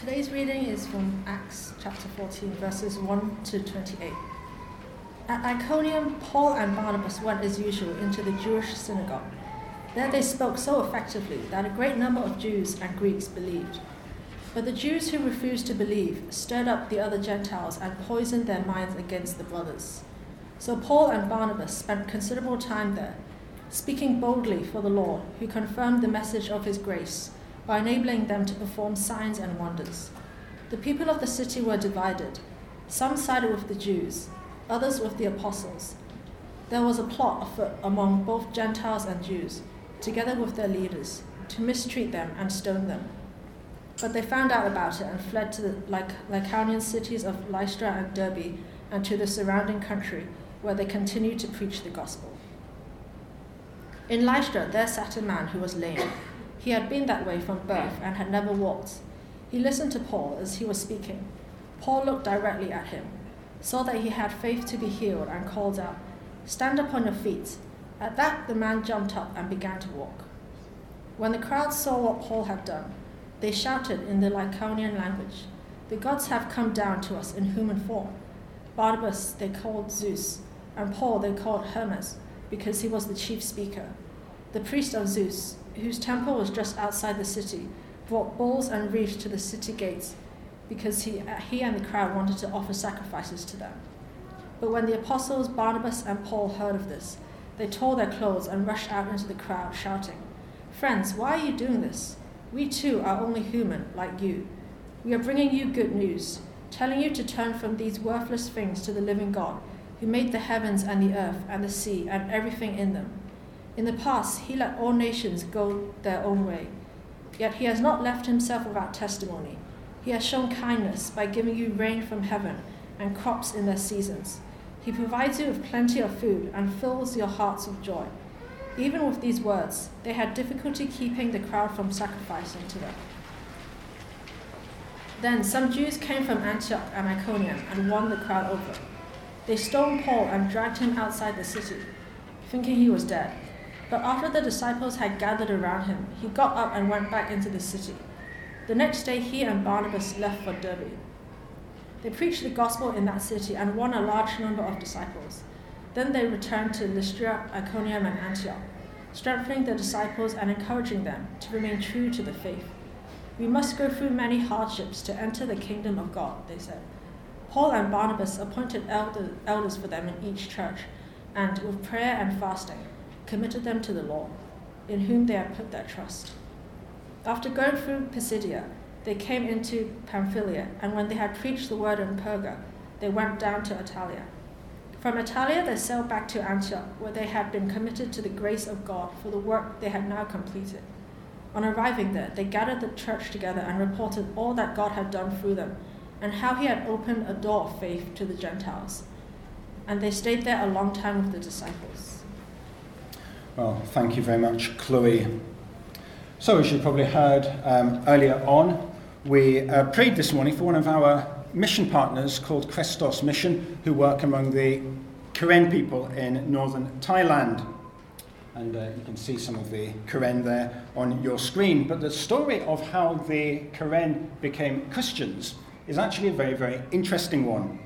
Today's reading is from Acts chapter 14, verses 1 to 28. At Iconium, Paul and Barnabas went as usual into the Jewish synagogue. There they spoke so effectively that a great number of Jews and Greeks believed. But the Jews who refused to believe stirred up the other Gentiles and poisoned their minds against the brothers. So Paul and Barnabas spent considerable time there, speaking boldly for the Lord, who confirmed the message of his grace by enabling them to perform signs and wonders. The people of the city were divided. Some sided with the Jews, others with the apostles. There was a plot afoot among both Gentiles and Jews, together with their leaders, to mistreat them and stone them. But they found out about it and fled to the Lycaonian cities of Lystra and Derbe and to the surrounding country, where they continued to preach the gospel. In Lystra there sat a man who was lame. He had been that way from birth and had never walked. He listened to Paul as he was speaking. Paul looked directly at him, saw that he had faith to be healed, and called out, Stand up on your feet. At that, the man jumped up and began to walk. When the crowd saw what Paul had done, they shouted in the Lycaonian language, The gods have come down to us in human form. Barnabas they called Zeus, and Paul they called Hermes, because he was the chief speaker. The priest of Zeus, whose temple was just outside the city, brought bulls and wreaths to the city gates, because he, he and the crowd wanted to offer sacrifices to them. But when the apostles Barnabas and Paul heard of this, they tore their clothes and rushed out into the crowd, shouting, Friends, why are you doing this? We too are only human, like you. We are bringing you good news, telling you to turn from these worthless things to the living God, who made the heavens and the earth and the sea and everything in them. In the past, he let all nations go their own way. Yet he has not left himself without testimony. He has shown kindness by giving you rain from heaven and crops in their seasons. He provides you with plenty of food and fills your hearts with joy. Even with these words, they had difficulty keeping the crowd from sacrificing to them. Then some Jews came from Antioch and Iconium and won the crowd over. They stoned Paul and dragged him outside the city, thinking he was dead. But after the disciples had gathered around him, he got up and went back into the city. The next day, he and Barnabas left for Derbe. They preached the gospel in that city and won a large number of disciples. Then they returned to Lystra, Iconium, and Antioch, strengthening the disciples and encouraging them to remain true to the faith. We must go through many hardships to enter the kingdom of God, they said. Paul and Barnabas appointed elder, elders for them in each church, and with prayer and fasting, committed them to the Lord, in whom they had put their trust. After going through Pisidia, they came into Pamphylia, and when they had preached the word in Perga, they went down to Attalia. From Attalia, they sailed back to Antioch, where they had been committed to the grace of God for the work they had now completed. On arriving there, they gathered the church together and reported all that God had done through them, and how he had opened a door of faith to the Gentiles. And they stayed there a long time with the disciples. Well, thank you very much, Chloe. So, as you probably heard um, earlier on, we uh, prayed this morning for one of our mission partners called Christos Mission, who work among the Karen people in northern Thailand. And uh, you can see some of the Karen there on your screen. But the story of how the Karen became Christians is actually a very, very interesting one.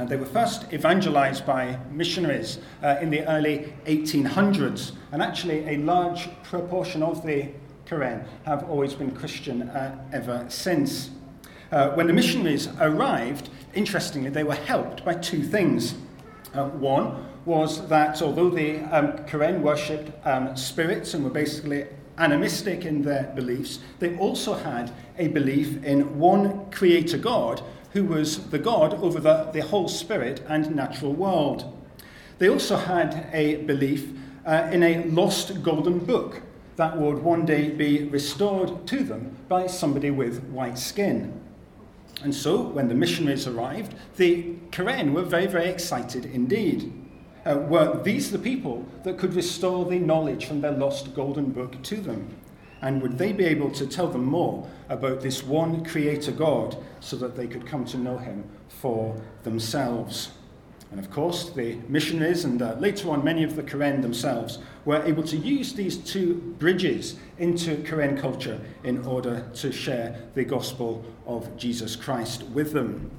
Uh, they were first evangelized by missionaries uh, in the early 1800s, and actually, a large proportion of the Karen have always been Christian uh, ever since. Uh, when the missionaries arrived, interestingly, they were helped by two things. Uh, one was that although the um, Karen worshipped um, spirits and were basically animistic in their beliefs, they also had a belief in one creator God who was the God over the, the whole spirit and natural world. They also had a belief uh, in a lost golden book that would one day be restored to them by somebody with white skin. And so, when the missionaries arrived, the Karen were very, very excited indeed. Uh, were these the people that could restore the knowledge from their lost golden book to them? And would they be able to tell them more about this one Creator God so that they could come to know Him for themselves? And of course, the missionaries and uh, later on many of the Karen themselves were able to use these two bridges into Karen culture in order to share the gospel of Jesus Christ with them.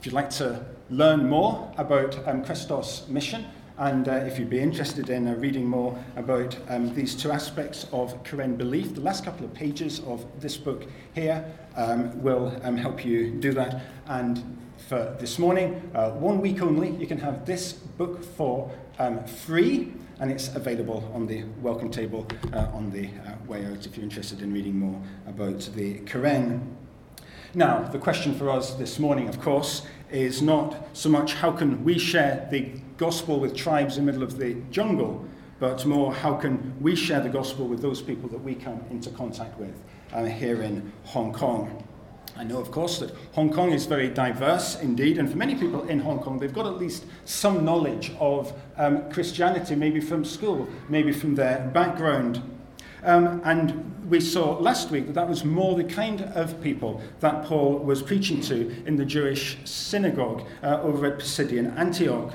If you'd like to learn more about um, Christos' mission, and uh, if you'd be interested in uh, reading more about um, these two aspects of Karen belief, the last couple of pages of this book here um, will um, help you do that. And for this morning, uh, one week only, you can have this book for um, free, and it's available on the welcome table uh, on the uh, way out if you're interested in reading more about the Karen. Now, the question for us this morning, of course, is not so much how can we share the gospel with tribes in the middle of the jungle, but more how can we share the gospel with those people that we come into contact with uh, here in Hong Kong. I know, of course, that Hong Kong is very diverse indeed, and for many people in Hong Kong, they've got at least some knowledge of um, Christianity, maybe from school, maybe from their background. Um, and we saw last week that that was more the kind of people that Paul was preaching to in the Jewish synagogue uh, over at Pisidian Antioch.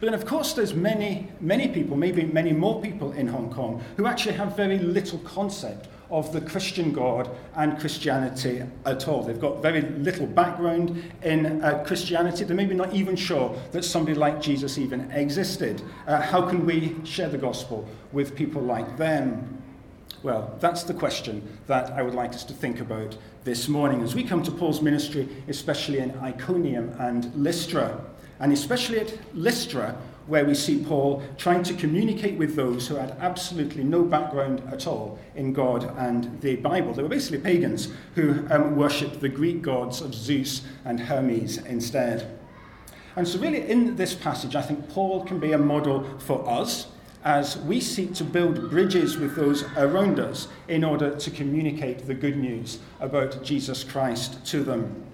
But then, of course, there's many, many people, maybe many more people in Hong Kong, who actually have very little concept of the Christian God and Christianity at all. They've got very little background in uh, Christianity. They're maybe not even sure that somebody like Jesus even existed. Uh, how can we share the gospel with people like them? Well, that's the question that I would like us to think about this morning as we come to Paul's ministry, especially in Iconium and Lystra. And especially at Lystra, where we see Paul trying to communicate with those who had absolutely no background at all in God and the Bible. They were basically pagans who um, worshipped the Greek gods of Zeus and Hermes instead. And so, really, in this passage, I think Paul can be a model for us as we seek to build bridges with those around us in order to communicate the good news about Jesus Christ to them.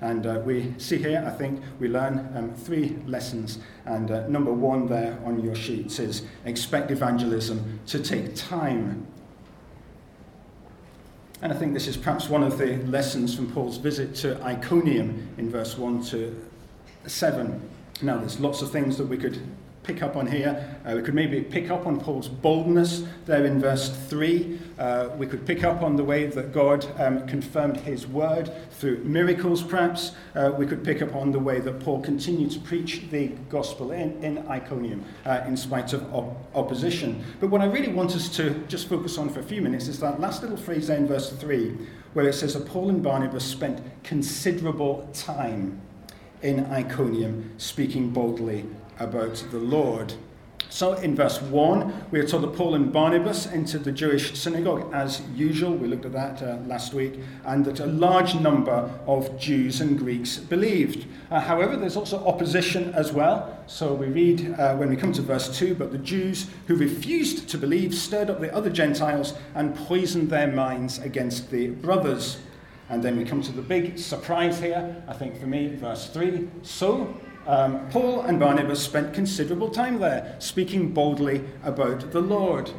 And uh, we see here, I think, we learn um, three lessons. And uh, number one there on your sheets is expect evangelism to take time. And I think this is perhaps one of the lessons from Paul's visit to Iconium in verse 1 to 7. Now, there's lots of things that we could pick up on here. Uh, we could maybe pick up on Paul's boldness there in verse 3. Uh, we could pick up on the way that God um, confirmed his word through miracles, perhaps. Uh, we could pick up on the way that Paul continued to preach the gospel in, in Iconium uh, in spite of op- opposition. But what I really want us to just focus on for a few minutes is that last little phrase there in verse 3, where it says that Paul and Barnabas spent considerable time in Iconium speaking boldly about the Lord. So in verse 1, we are told that Paul and Barnabas entered the Jewish synagogue as usual. We looked at that uh, last week. And that a large number of Jews and Greeks believed. Uh, however, there's also opposition as well. So we read uh, when we come to verse 2 But the Jews who refused to believe stirred up the other Gentiles and poisoned their minds against the brothers. And then we come to the big surprise here, I think for me, verse 3. So um, Paul and Barnabas spent considerable time there speaking boldly about the Lord.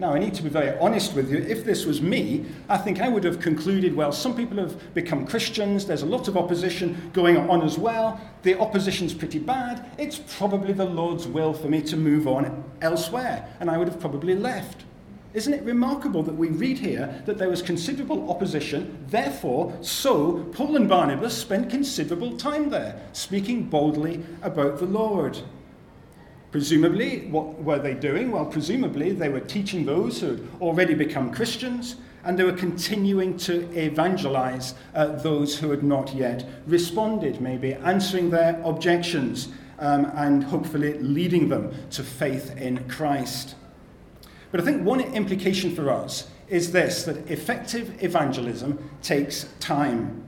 Now, I need to be very honest with you. If this was me, I think I would have concluded well, some people have become Christians, there's a lot of opposition going on as well. The opposition's pretty bad. It's probably the Lord's will for me to move on elsewhere, and I would have probably left. Isn't it remarkable that we read here that there was considerable opposition, therefore, so Paul and Barnabas spent considerable time there, speaking boldly about the Lord? Presumably, what were they doing? Well, presumably, they were teaching those who had already become Christians, and they were continuing to evangelize uh, those who had not yet responded, maybe answering their objections, um, and hopefully leading them to faith in Christ. But I think one implication for us is this that effective evangelism takes time.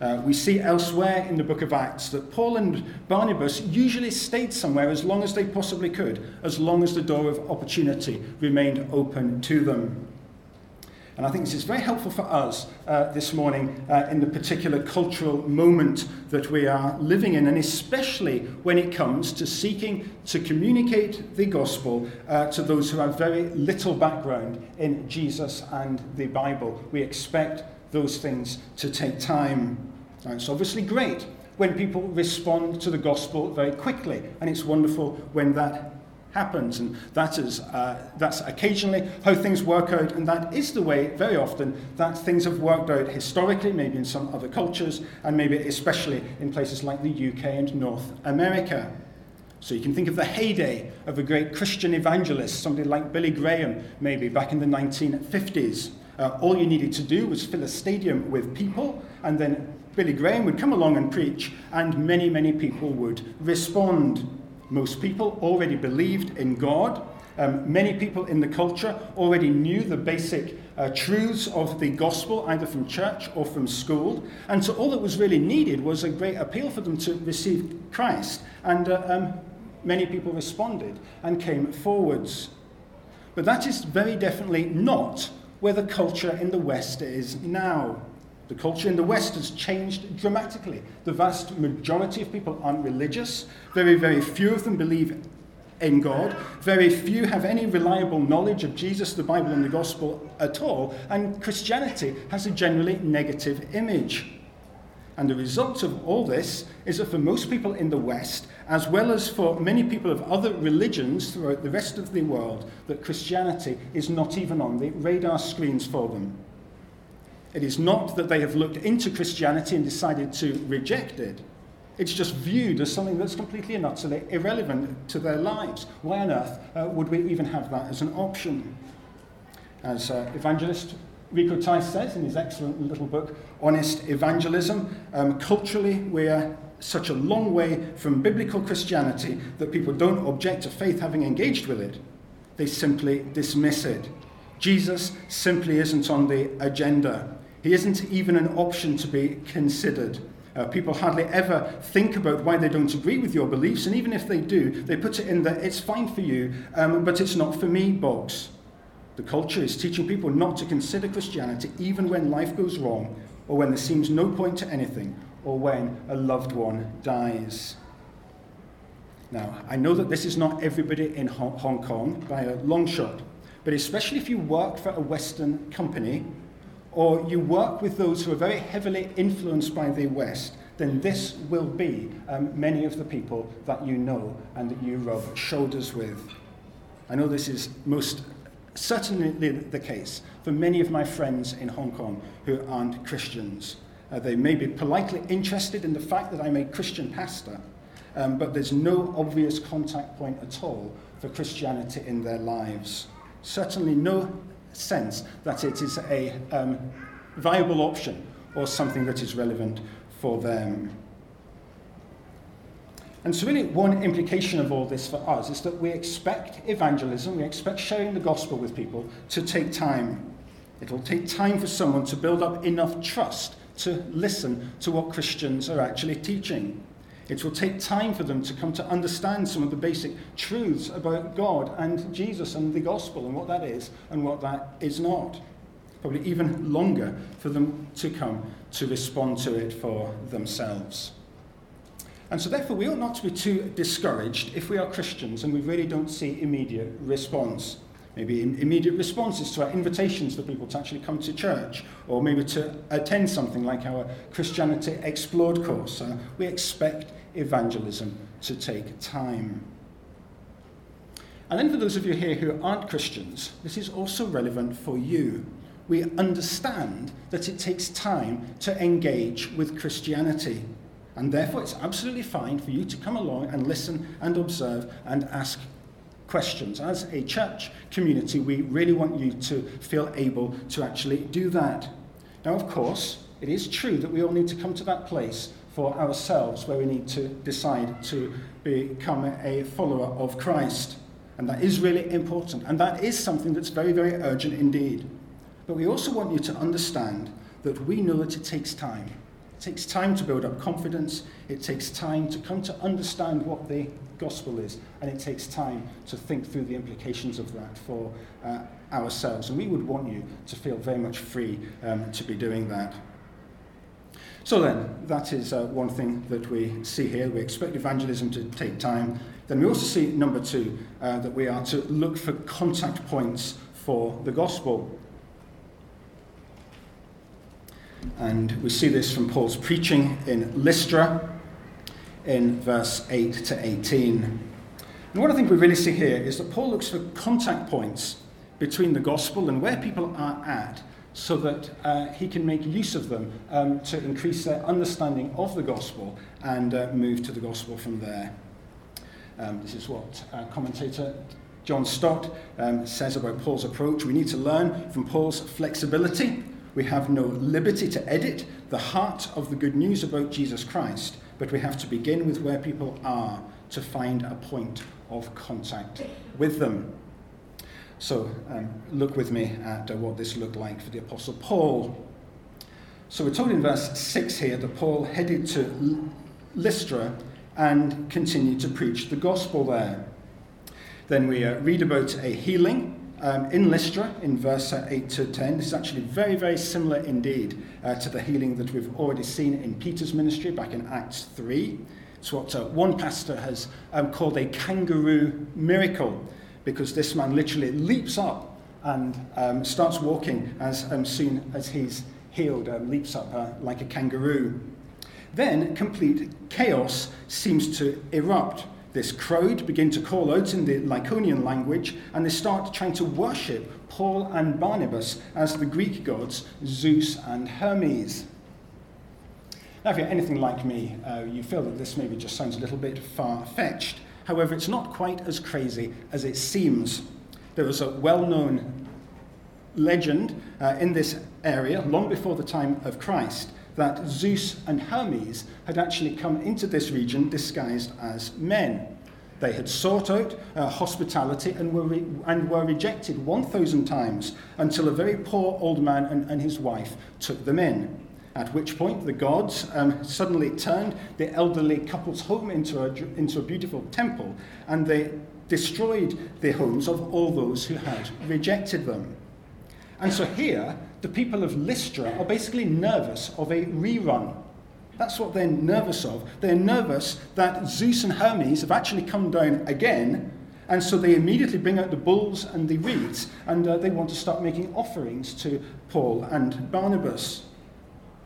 Uh, we see elsewhere in the book of Acts that Paul and Barnabas usually stayed somewhere as long as they possibly could, as long as the door of opportunity remained open to them. And I think this is very helpful for us uh, this morning uh, in the particular cultural moment that we are living in, and especially when it comes to seeking to communicate the gospel uh, to those who have very little background in Jesus and the Bible. We expect those things to take time. Now, it's obviously great when people respond to the gospel very quickly. And it's wonderful when that happens. And that is, uh, that's occasionally how things work out. And that is the way, very often, that things have worked out historically, maybe in some other cultures, and maybe especially in places like the UK and North America. So you can think of the heyday of a great Christian evangelist, somebody like Billy Graham, maybe back in the 1950s. Uh, all you needed to do was fill a stadium with people, and then Billy Graham would come along and preach, and many, many people would respond. Most people already believed in God. Um, many people in the culture already knew the basic uh, truths of the gospel, either from church or from school. And so all that was really needed was a great appeal for them to receive Christ. And uh, um, many people responded and came forwards. But that is very definitely not where the culture in the West is now. The culture in the West has changed dramatically. The vast majority of people aren't religious. Very, very few of them believe in God. Very few have any reliable knowledge of Jesus, the Bible, and the gospel at all. And Christianity has a generally negative image. And the result of all this is that for most people in the West, as well as for many people of other religions throughout the rest of the world, that Christianity is not even on the radar screens for them. It is not that they have looked into Christianity and decided to reject it. It's just viewed as something that's completely and utterly irrelevant to their lives. Why on earth uh, would we even have that as an option? As uh, evangelist Rico Tice says in his excellent little book, Honest Evangelism, um, culturally we're such a long way from biblical Christianity that people don't object to faith having engaged with it. They simply dismiss it. Jesus simply isn't on the agenda. He isn't even an option to be considered. Uh, people hardly ever think about why they don't agree with your beliefs, and even if they do, they put it in the it's fine for you, um, but it's not for me box. The culture is teaching people not to consider Christianity even when life goes wrong, or when there seems no point to anything, or when a loved one dies. Now, I know that this is not everybody in Hong Kong by a long shot, but especially if you work for a Western company or you work with those who are very heavily influenced by the West, then this will be um, many of the people that you know and that you rub shoulders with. I know this is most certainly the case for many of my friends in Hong Kong who aren't Christians. Uh, they may be politely interested in the fact that I'm a Christian pastor, um, but there's no obvious contact point at all for Christianity in their lives. Certainly no sense that it is a um, viable option or something that is relevant for them. And so, really, one implication of all this for us is that we expect evangelism, we expect sharing the gospel with people to take time. It'll take time for someone to build up enough trust to listen to what Christians are actually teaching. It will take time for them to come to understand some of the basic truths about God and Jesus and the gospel and what that is and what that is not. Probably even longer for them to come to respond to it for themselves. And so, therefore, we ought not to be too discouraged if we are Christians and we really don't see immediate response. Maybe immediate responses to our invitations for people to actually come to church, or maybe to attend something like our Christianity Explored course. Uh, we expect evangelism to take time. And then, for those of you here who aren't Christians, this is also relevant for you. We understand that it takes time to engage with Christianity. And therefore, it's absolutely fine for you to come along and listen and observe and ask questions. As a church community, we really want you to feel able to actually do that. Now, of course, it is true that we all need to come to that place for ourselves where we need to decide to become a follower of Christ. And that is really important. And that is something that's very, very urgent indeed. But we also want you to understand that we know that it takes time. It takes time to build up confidence. It takes time to come to understand what the gospel is, and it takes time to think through the implications of that for uh, ourselves. And we would want you to feel very much free um, to be doing that. So then, that is uh, one thing that we see here. We expect evangelism to take time. Then we also see, number two, uh, that we are to look for contact points for the gospel. And we see this from Paul's preaching in Lystra. in verse 8 to 18. And what I think we really see here is that Paul looks for contact points between the gospel and where people are at so that uh, he can make use of them um, to increase their understanding of the gospel and uh, move to the gospel from there. Um, this is what uh, commentator John Stott um, says about Paul's approach. We need to learn from Paul's flexibility. We have no liberty to edit the heart of the good news about Jesus Christ, but we have to begin with where people are to find a point of contact with them. So um, look with me at uh, what this looked like for the Apostle Paul. So we're told in verse 6 here that Paul headed to Lystra and continued to preach the gospel there. Then we uh, read about a healing um, in Lystra in verse uh, 8 to 10. This is actually very, very similar indeed uh, to the healing that we've already seen in Peter's ministry back in Acts 3. It's what uh, one pastor has um, called a kangaroo miracle because this man literally leaps up and um, starts walking as um, soon as he's healed, um, leaps up uh, like a kangaroo. Then complete chaos seems to erupt. This crowd begin to call out in the Lycaonian language and they start trying to worship Paul and Barnabas as the Greek gods Zeus and Hermes. Now, if you're anything like me, uh, you feel that this maybe just sounds a little bit far fetched. However, it's not quite as crazy as it seems. There was a well known legend uh, in this area, long before the time of Christ, that Zeus and Hermes had actually come into this region disguised as men. They had sought out uh, hospitality and were, re- and were rejected 1,000 times until a very poor old man and, and his wife took them in. At which point the gods um, suddenly turned the elderly couple's home into a, into a beautiful temple and they destroyed the homes of all those who had rejected them. And so here, the people of Lystra are basically nervous of a rerun. That's what they're nervous of. They're nervous that Zeus and Hermes have actually come down again, and so they immediately bring out the bulls and the reeds, and uh, they want to start making offerings to Paul and Barnabas.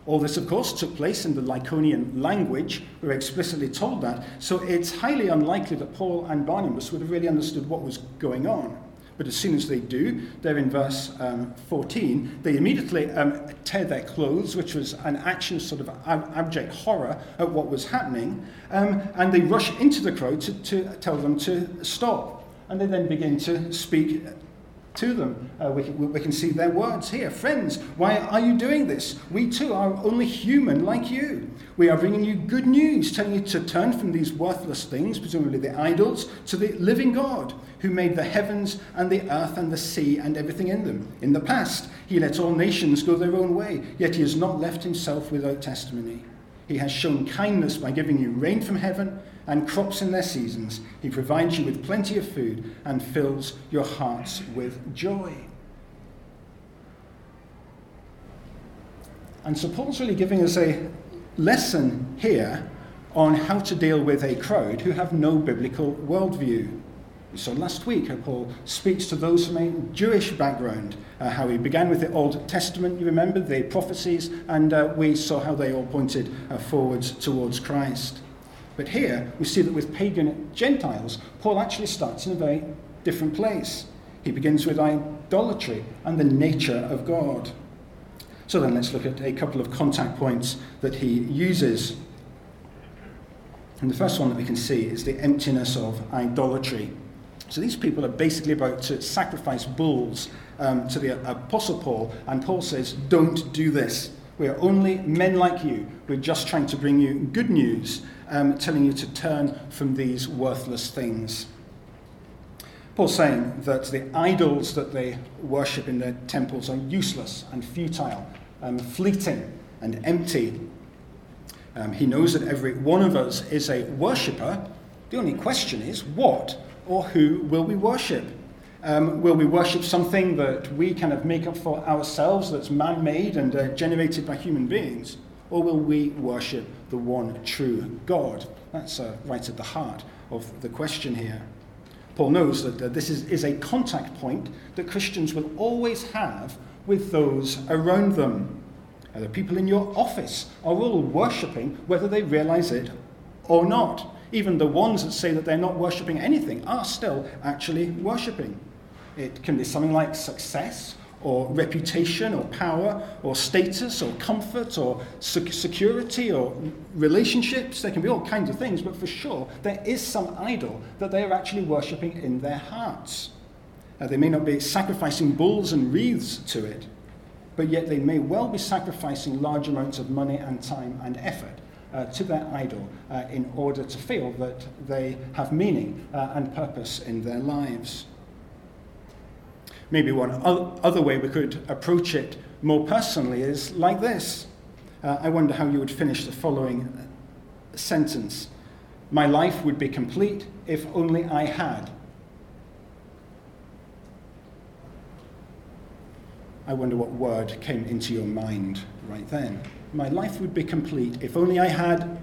All this, of course, took place in the Lycaonian language. We're explicitly told that. So it's highly unlikely that Paul and Barnabas would have really understood what was going on. But as soon as they do, they're in verse um, 14, they immediately um, tear their clothes, which was an action sort of ab- abject horror at what was happening, um, and they rush into the crowd to, to tell them to stop. And they then begin to speak to them. Uh, we, can, we can see their words here. Friends, why are you doing this? We too are only human like you. We are bringing you good news, telling you to turn from these worthless things, presumably the idols, to the living God who made the heavens and the earth and the sea and everything in them. In the past, he let all nations go their own way, yet he has not left himself without testimony. He has shown kindness by giving you rain from heaven and crops in their seasons. He provides you with plenty of food and fills your hearts with joy. And so Paul's really giving us a lesson here on how to deal with a crowd who have no biblical worldview. So last week, Paul speaks to those from a Jewish background, uh, how he began with the Old Testament, you remember, the prophecies, and uh, we saw how they all pointed uh, forwards towards Christ. But here we see that with pagan Gentiles, Paul actually starts in a very different place. He begins with idolatry and the nature of God. So then let's look at a couple of contact points that he uses. And the first one that we can see is the emptiness of idolatry. So these people are basically about to sacrifice bulls um, to the Apostle Paul, and Paul says, Don't do this. We are only men like you. We're just trying to bring you good news, um, telling you to turn from these worthless things. Paul's saying that the idols that they worship in their temples are useless and futile, and fleeting and empty. Um, he knows that every one of us is a worshipper. The only question is, what or who will we worship? Um, will we worship something that we kind of make up for ourselves, that's man made and uh, generated by human beings? Or will we worship the one true God? That's uh, right at the heart of the question here. Paul knows that this is, is a contact point that Christians will always have with those around them. Uh, the people in your office are all worshipping, whether they realize it or not. Even the ones that say that they're not worshipping anything are still actually worshipping. It can be something like success or reputation or power or status or comfort or security or relationships. There can be all kinds of things, but for sure, there is some idol that they are actually worshipping in their hearts. Uh, they may not be sacrificing bulls and wreaths to it, but yet they may well be sacrificing large amounts of money and time and effort uh, to their idol uh, in order to feel that they have meaning uh, and purpose in their lives. Maybe one other way we could approach it more personally is like this. Uh, I wonder how you would finish the following sentence My life would be complete if only I had. I wonder what word came into your mind right then. My life would be complete if only I had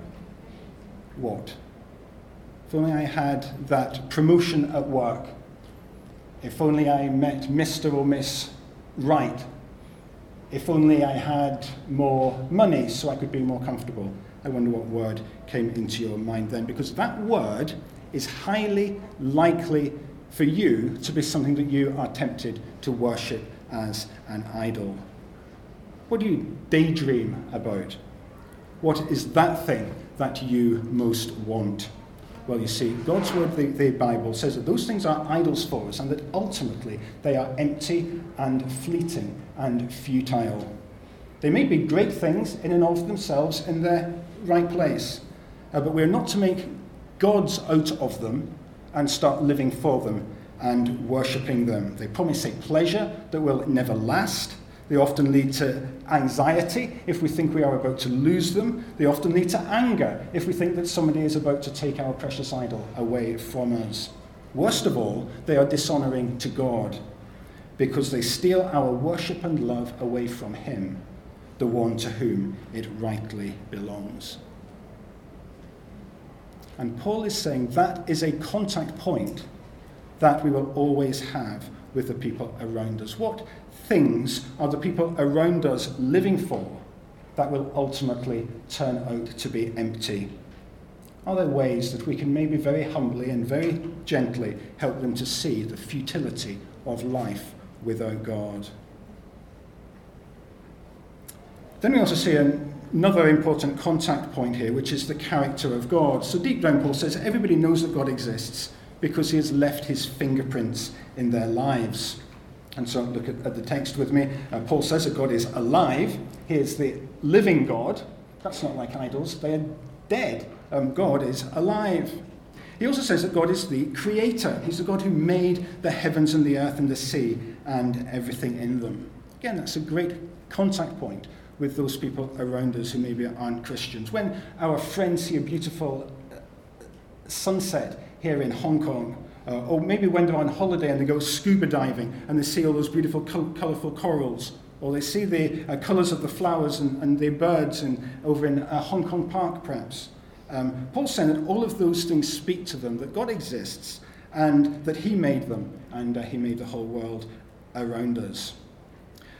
what? If only I had that promotion at work if only I met Mr. or Miss Right. If only I had more money so I could be more comfortable. I wonder what word came into your mind then, because that word is highly likely for you to be something that you are tempted to worship as an idol. What do you daydream about? What is that thing that you most want? Well, you see, God's word, the, the, Bible, says that those things are idols for us and that ultimately they are empty and fleeting and futile. They may be great things in and of themselves in their right place, uh, but we're not to make gods out of them and start living for them and worshipping them. They promise a pleasure that will never last they often lead to anxiety if we think we are about to lose them. They often lead to anger if we think that somebody is about to take our precious idol away from us. Worst of all, they are dishonoring to God because they steal our worship and love away from Him, the one to whom it rightly belongs. And Paul is saying that is a contact point that we will always have with the people around us. What things are the people around us living for that will ultimately turn out to be empty? Are there ways that we can maybe very humbly and very gently help them to see the futility of life without God? Then we also see another important contact point here, which is the character of God. So deep down, Paul says everybody knows that God exists because he has left his fingerprints in their lives. And so look at, at the text with me. Uh, Paul says that God is alive. He is the living God. That's not like idols, they are dead. Um, God is alive. He also says that God is the creator. He's the God who made the heavens and the earth and the sea and everything in them. Again, that's a great contact point with those people around us who maybe aren't Christians. When our friends see a beautiful uh, sunset here in Hong Kong, uh, or maybe when they're on holiday and they go scuba diving and they see all those beautiful, col- colourful corals, or they see the uh, colours of the flowers and, and the birds in, over in uh, Hong Kong Park, perhaps. Um, saying that all of those things speak to them, that God exists, and that He made them, and uh, He made the whole world around us.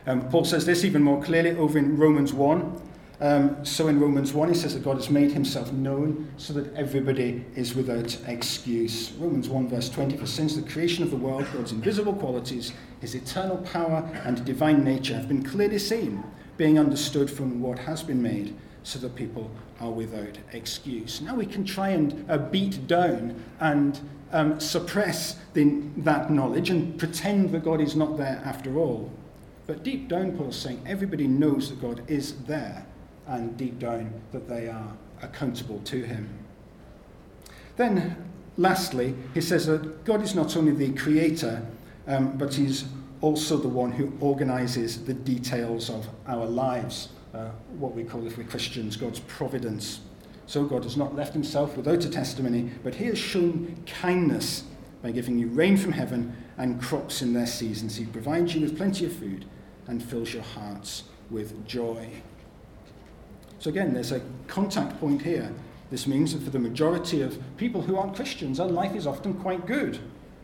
Um, Paul says this even more clearly over in Romans 1. Um, so in Romans 1, he says that God has made himself known so that everybody is without excuse. Romans 1, verse 20 For since the creation of the world, God's invisible qualities, his eternal power and divine nature have been clearly seen, being understood from what has been made, so that people are without excuse. Now we can try and uh, beat down and um, suppress the, that knowledge and pretend that God is not there after all. But deep down, Paul's saying everybody knows that God is there and deep down that they are accountable to him. Then, lastly, he says that God is not only the creator, um, but he's also the one who organizes the details of our lives, uh, what we call, if we're Christians, God's providence. So God has not left himself without a testimony, but he has shown kindness by giving you rain from heaven and crops in their seasons. He provides you with plenty of food and fills your hearts with joy. So again, there's a contact point here. This means that for the majority of people who aren't Christians, our life is often quite good.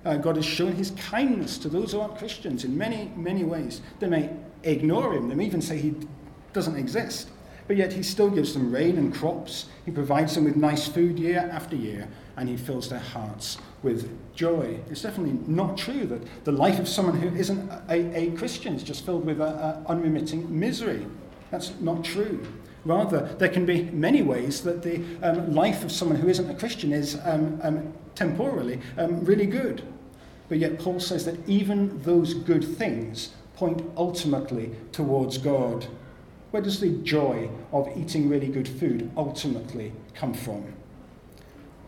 Uh, God has shown his kindness to those who aren't Christians in many, many ways. They may ignore him, they may even say he doesn't exist. but yet he still gives them rain and crops. He provides them with nice food year after year, and he fills their hearts with joy. It's definitely not true that the life of someone who isn't a, a Christian is just filled with a, a unremitting misery. That's not true. Rather, there can be many ways that the um, life of someone who isn't a Christian is um, um, temporally um, really good. But yet, Paul says that even those good things point ultimately towards God. Where does the joy of eating really good food ultimately come from?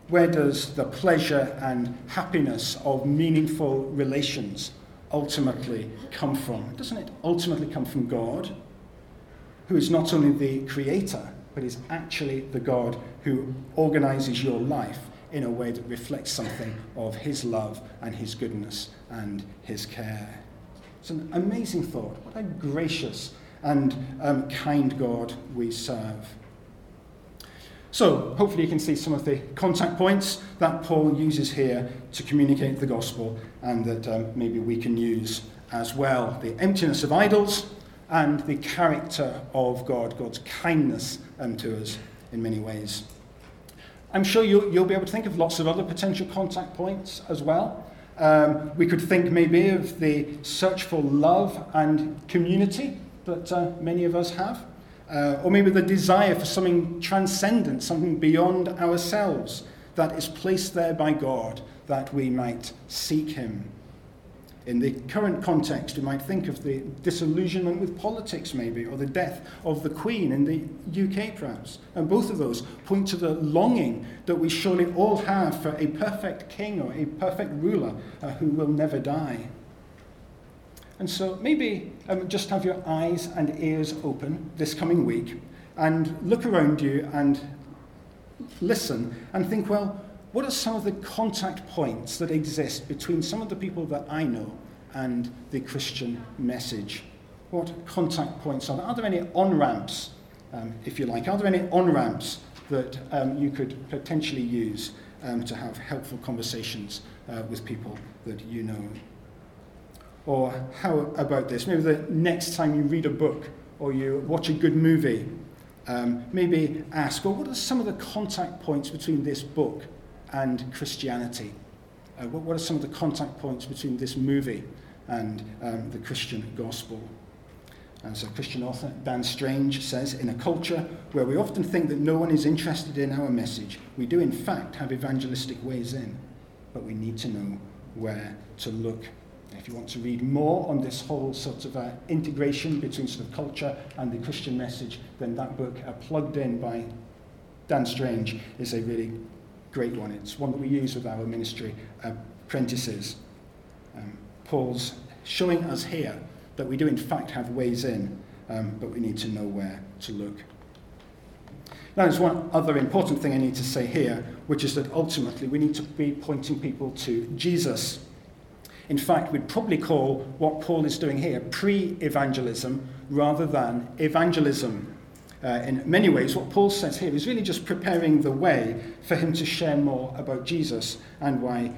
Where does the pleasure and happiness of meaningful relations ultimately come from? Doesn't it ultimately come from God, who is not only the creator, but is actually the God who organizes your life in a way that reflects something of his love and his goodness and his care? It's an amazing thought. What a gracious and um, kind God we serve. So, hopefully, you can see some of the contact points that Paul uses here to communicate the gospel and that um, maybe we can use as well. The emptiness of idols and the character of God, God's kindness um, to us in many ways. I'm sure you'll, you'll, be able to think of lots of other potential contact points as well. Um, we could think maybe of the search for love and community that uh, many of us have. Uh, or maybe the desire for something transcendent, something beyond ourselves that is placed there by God that we might seek Him. In the current context, you might think of the disillusionment with politics, maybe, or the death of the Queen in the UK, perhaps. And both of those point to the longing that we surely all have for a perfect king or a perfect ruler uh, who will never die. And so maybe um, just have your eyes and ears open this coming week and look around you and listen and think, well, what are some of the contact points that exist between some of the people that I know and the Christian message? What contact points are there? Are there any on ramps, um, if you like? Are there any on ramps that um, you could potentially use um, to have helpful conversations uh, with people that you know? Or how about this? Maybe the next time you read a book or you watch a good movie, um, maybe ask, well, what are some of the contact points between this book and Christianity? Uh, what, what, are some of the contact points between this movie and um, the Christian gospel? And so, Christian author Dan Strange says In a culture where we often think that no one is interested in our message, we do in fact have evangelistic ways in, but we need to know where to look if you want to read more on this whole sort of uh, integration between sort of culture and the Christian message, then that book, uh, Plugged In by Dan Strange, is a really great one. It's one that we use with our ministry apprentices. Um, Paul's showing us here that we do in fact have ways in, um, but we need to know where to look. Now, there's one other important thing I need to say here, which is that ultimately we need to be pointing people to Jesus. In fact, we'd probably call what Paul is doing here pre evangelism rather than evangelism. Uh, in many ways, what Paul says here is really just preparing the way for him to share more about Jesus and why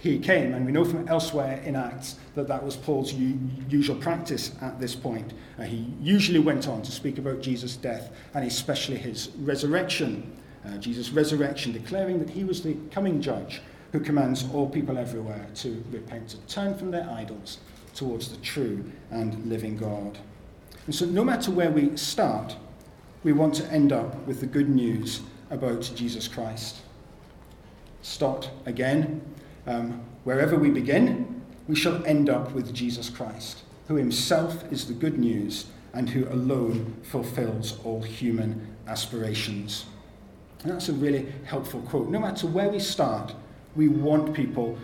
he came. And we know from elsewhere in Acts that that was Paul's u- usual practice at this point. Uh, he usually went on to speak about Jesus' death and especially his resurrection. Uh, Jesus' resurrection, declaring that he was the coming judge who commands all people everywhere to repent, to turn from their idols towards the true and living God. And so, no matter where we start, we want to end up with the good news about Jesus Christ. Start again. Um, wherever we begin, we shall end up with Jesus Christ, who himself is the good news and who alone fulfills all human aspirations. And that's a really helpful quote. No matter where we start, we want people,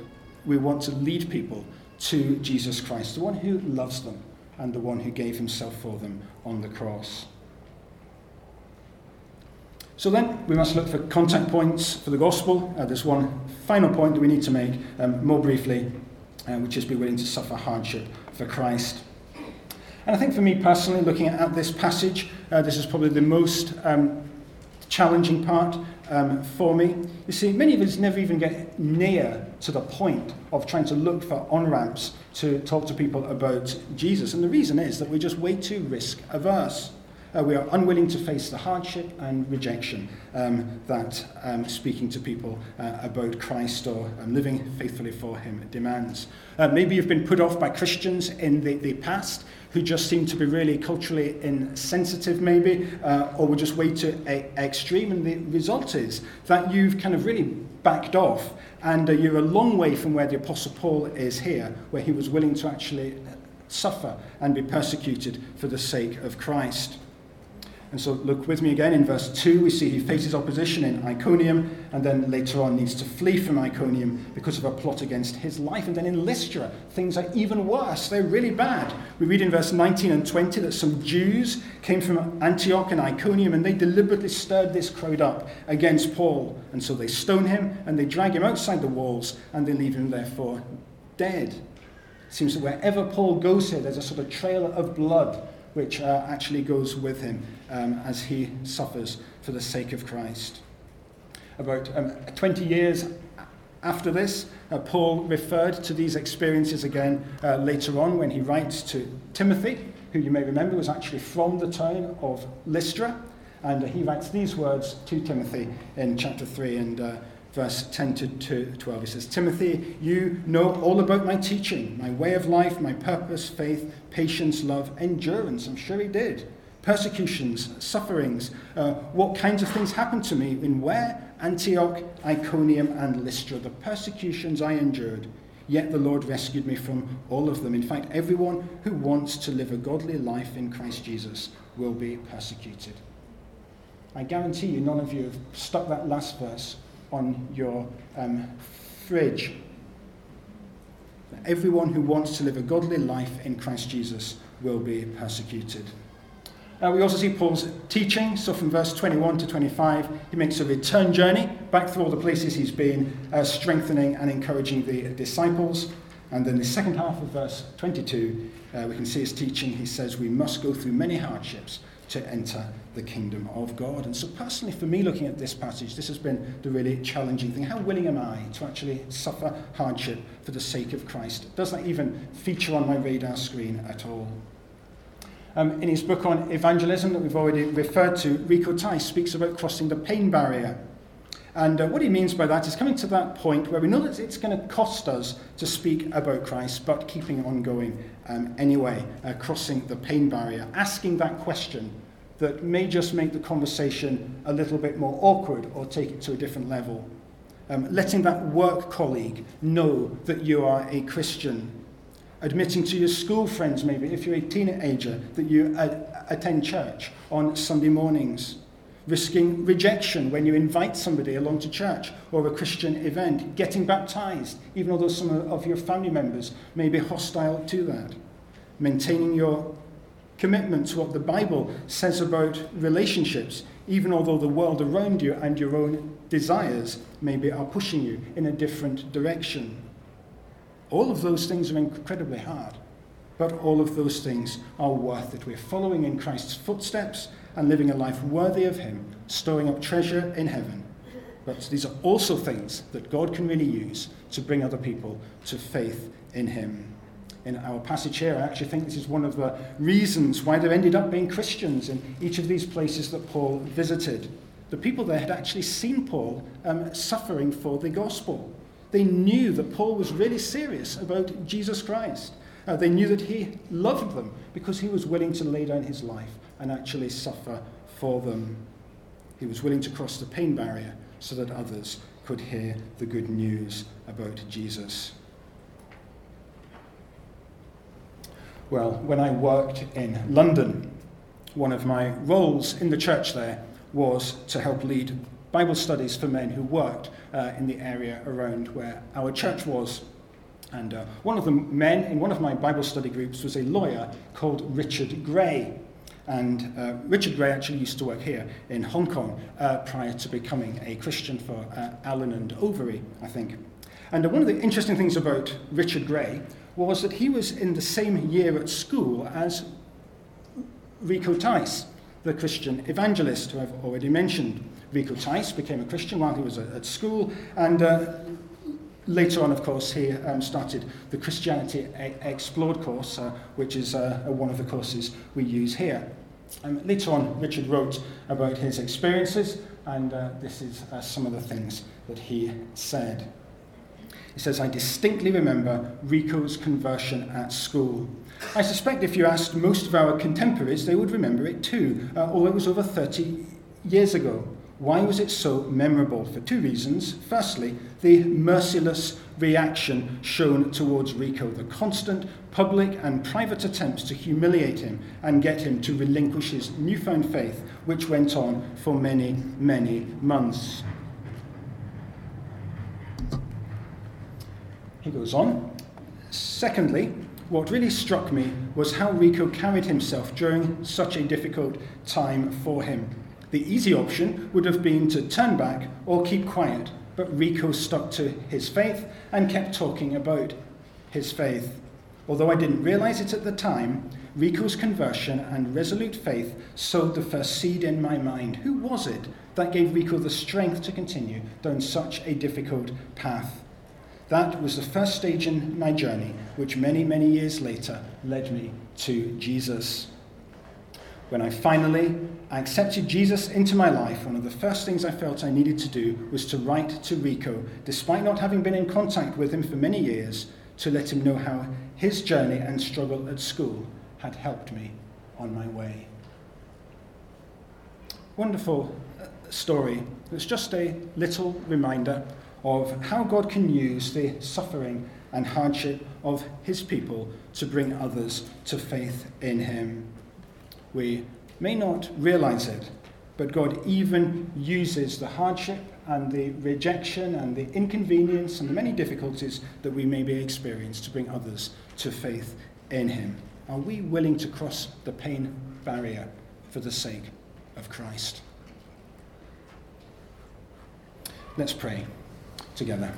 we want to lead people to Jesus Christ, the one who loves them and the one who gave himself for them on the cross. So then we must look for contact points for the gospel. Uh, there's one final point that we need to make um, more briefly, uh, which is be willing to suffer hardship for Christ. And I think for me personally, looking at this passage, uh, this is probably the most um, challenging part um, for me. You see, many of us never even get near to the point of trying to look for on ramps to talk to people about Jesus. And the reason is that we're just way too risk averse. Uh, we are unwilling to face the hardship and rejection um, that um, speaking to people uh, about Christ or um, living faithfully for Him demands. Uh, maybe you've been put off by Christians in the, the past who just seem to be really culturally insensitive, maybe, uh, or were just way too a- extreme. And the result is that you've kind of really backed off, and uh, you're a long way from where the Apostle Paul is here, where he was willing to actually suffer and be persecuted for the sake of Christ. And so look with me again in verse 2. We see he faces opposition in Iconium and then later on needs to flee from Iconium because of a plot against his life. And then in Lystra, things are even worse. They're really bad. We read in verse 19 and 20 that some Jews came from Antioch and Iconium and they deliberately stirred this crowd up against Paul. And so they stone him and they drag him outside the walls and they leave him therefore dead. It seems that wherever Paul goes here, there's a sort of trail of blood which uh, actually goes with him um, as he suffers for the sake of Christ. About um, 20 years after this, uh, Paul referred to these experiences again uh, later on when he writes to Timothy, who you may remember was actually from the town of Lystra. And he writes these words to Timothy in chapter 3 and uh, verse 10 to 12. He says, Timothy, you know all about my teaching, my way of life, my purpose, faith, patience, love, endurance. I'm sure he did. Persecutions, sufferings, uh, what kinds of things happened to me in where? Antioch, Iconium, and Lystra. The persecutions I endured. Yet the Lord rescued me from all of them. In fact, everyone who wants to live a godly life in Christ Jesus will be persecuted. I guarantee you, none of you have stuck that last verse on your um, fridge. Everyone who wants to live a godly life in Christ Jesus will be persecuted. Uh, we also see Paul's teaching. So, from verse 21 to 25, he makes a return journey back through all the places he's been, uh, strengthening and encouraging the disciples. And then, the second half of verse 22, uh, we can see his teaching. He says, We must go through many hardships to enter the kingdom of God. And so, personally, for me, looking at this passage, this has been the really challenging thing. How willing am I to actually suffer hardship for the sake of Christ? Does that even feature on my radar screen at all? Um, in his book on evangelism that we've already referred to, Rico Tice speaks about crossing the pain barrier. And uh, what he means by that is coming to that point where we know that it's going to cost us to speak about Christ, but keeping on going um, anyway, uh, crossing the pain barrier, asking that question that may just make the conversation a little bit more awkward or take it to a different level. Um, letting that work colleague know that you are a Christian. Admitting to your school friends, maybe, if you're a teenager, that you uh, attend church on Sunday mornings risking rejection when you invite somebody along to church or a Christian event, getting baptized, even although some of your family members may be hostile to that, maintaining your commitment to what the Bible says about relationships, even although the world around you and your own desires maybe are pushing you in a different direction. All of those things are incredibly hard, but all of those things are worth it. We're following in Christ's footsteps and living a life worthy of Him, storing up treasure in heaven. But these are also things that God can really use to bring other people to faith in Him. In our passage here, I actually think this is one of the reasons why there ended up being Christians in each of these places that Paul visited. The people there had actually seen Paul um, suffering for the gospel. They knew that Paul was really serious about Jesus Christ. Uh, they knew that he loved them because he was willing to lay down his life and actually suffer for them. He was willing to cross the pain barrier so that others could hear the good news about Jesus. Well, when I worked in London, one of my roles in the church there was to help lead Bible studies for men who worked uh, in the area around where our church was. And uh, one of the men in one of my Bible study groups was a lawyer called Richard Gray. And uh, Richard Gray actually used to work here in Hong Kong uh, prior to becoming a Christian for uh, Allen and Overy, I think. And one of the interesting things about Richard Gray was that he was in the same year at school as Rico Tice, the Christian evangelist who I've already mentioned. Rico Tice became a Christian while he was at school, and uh, later on, of course, he um, started the Christianity Explored course, uh, which is uh, one of the courses we use here. Um, later on, Richard wrote about his experiences, and uh, this is uh, some of the things that he said. He says, I distinctly remember Rico's conversion at school. I suspect if you asked most of our contemporaries, they would remember it too, uh, although it was over 30 years ago. Why was it so memorable? For two reasons. Firstly, the merciless reaction shown towards Rico, the constant public and private attempts to humiliate him and get him to relinquish his newfound faith, which went on for many, many months. He goes on. Secondly, what really struck me was how Rico carried himself during such a difficult time for him. The easy option would have been to turn back or keep quiet, but Rico stuck to his faith and kept talking about his faith. Although I didn't realize it at the time, Rico's conversion and resolute faith sowed the first seed in my mind. Who was it that gave Rico the strength to continue down such a difficult path? That was the first stage in my journey, which many, many years later led me to Jesus. When I finally accepted Jesus into my life, one of the first things I felt I needed to do was to write to Rico, despite not having been in contact with him for many years, to let him know how his journey and struggle at school had helped me on my way. Wonderful uh, story. It's just a little reminder of how God can use the suffering and hardship of his people to bring others to faith in him. We may not realize it, but God even uses the hardship and the rejection and the inconvenience and the many difficulties that we may be experiencing to bring others to faith in him. Are we willing to cross the pain barrier for the sake of Christ? Let's pray together.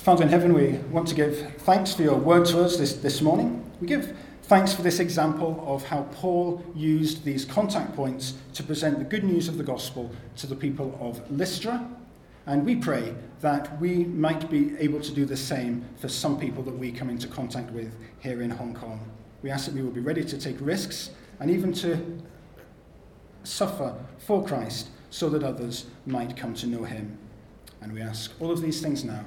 Father in heaven, we want to give thanks for your word to us this, this morning. We give thanks for this example of how Paul used these contact points to present the good news of the gospel to the people of Lystra. And we pray that we might be able to do the same for some people that we come into contact with here in Hong Kong. We ask that we will be ready to take risks and even to suffer for Christ so that others might come to know him. And we ask all of these things now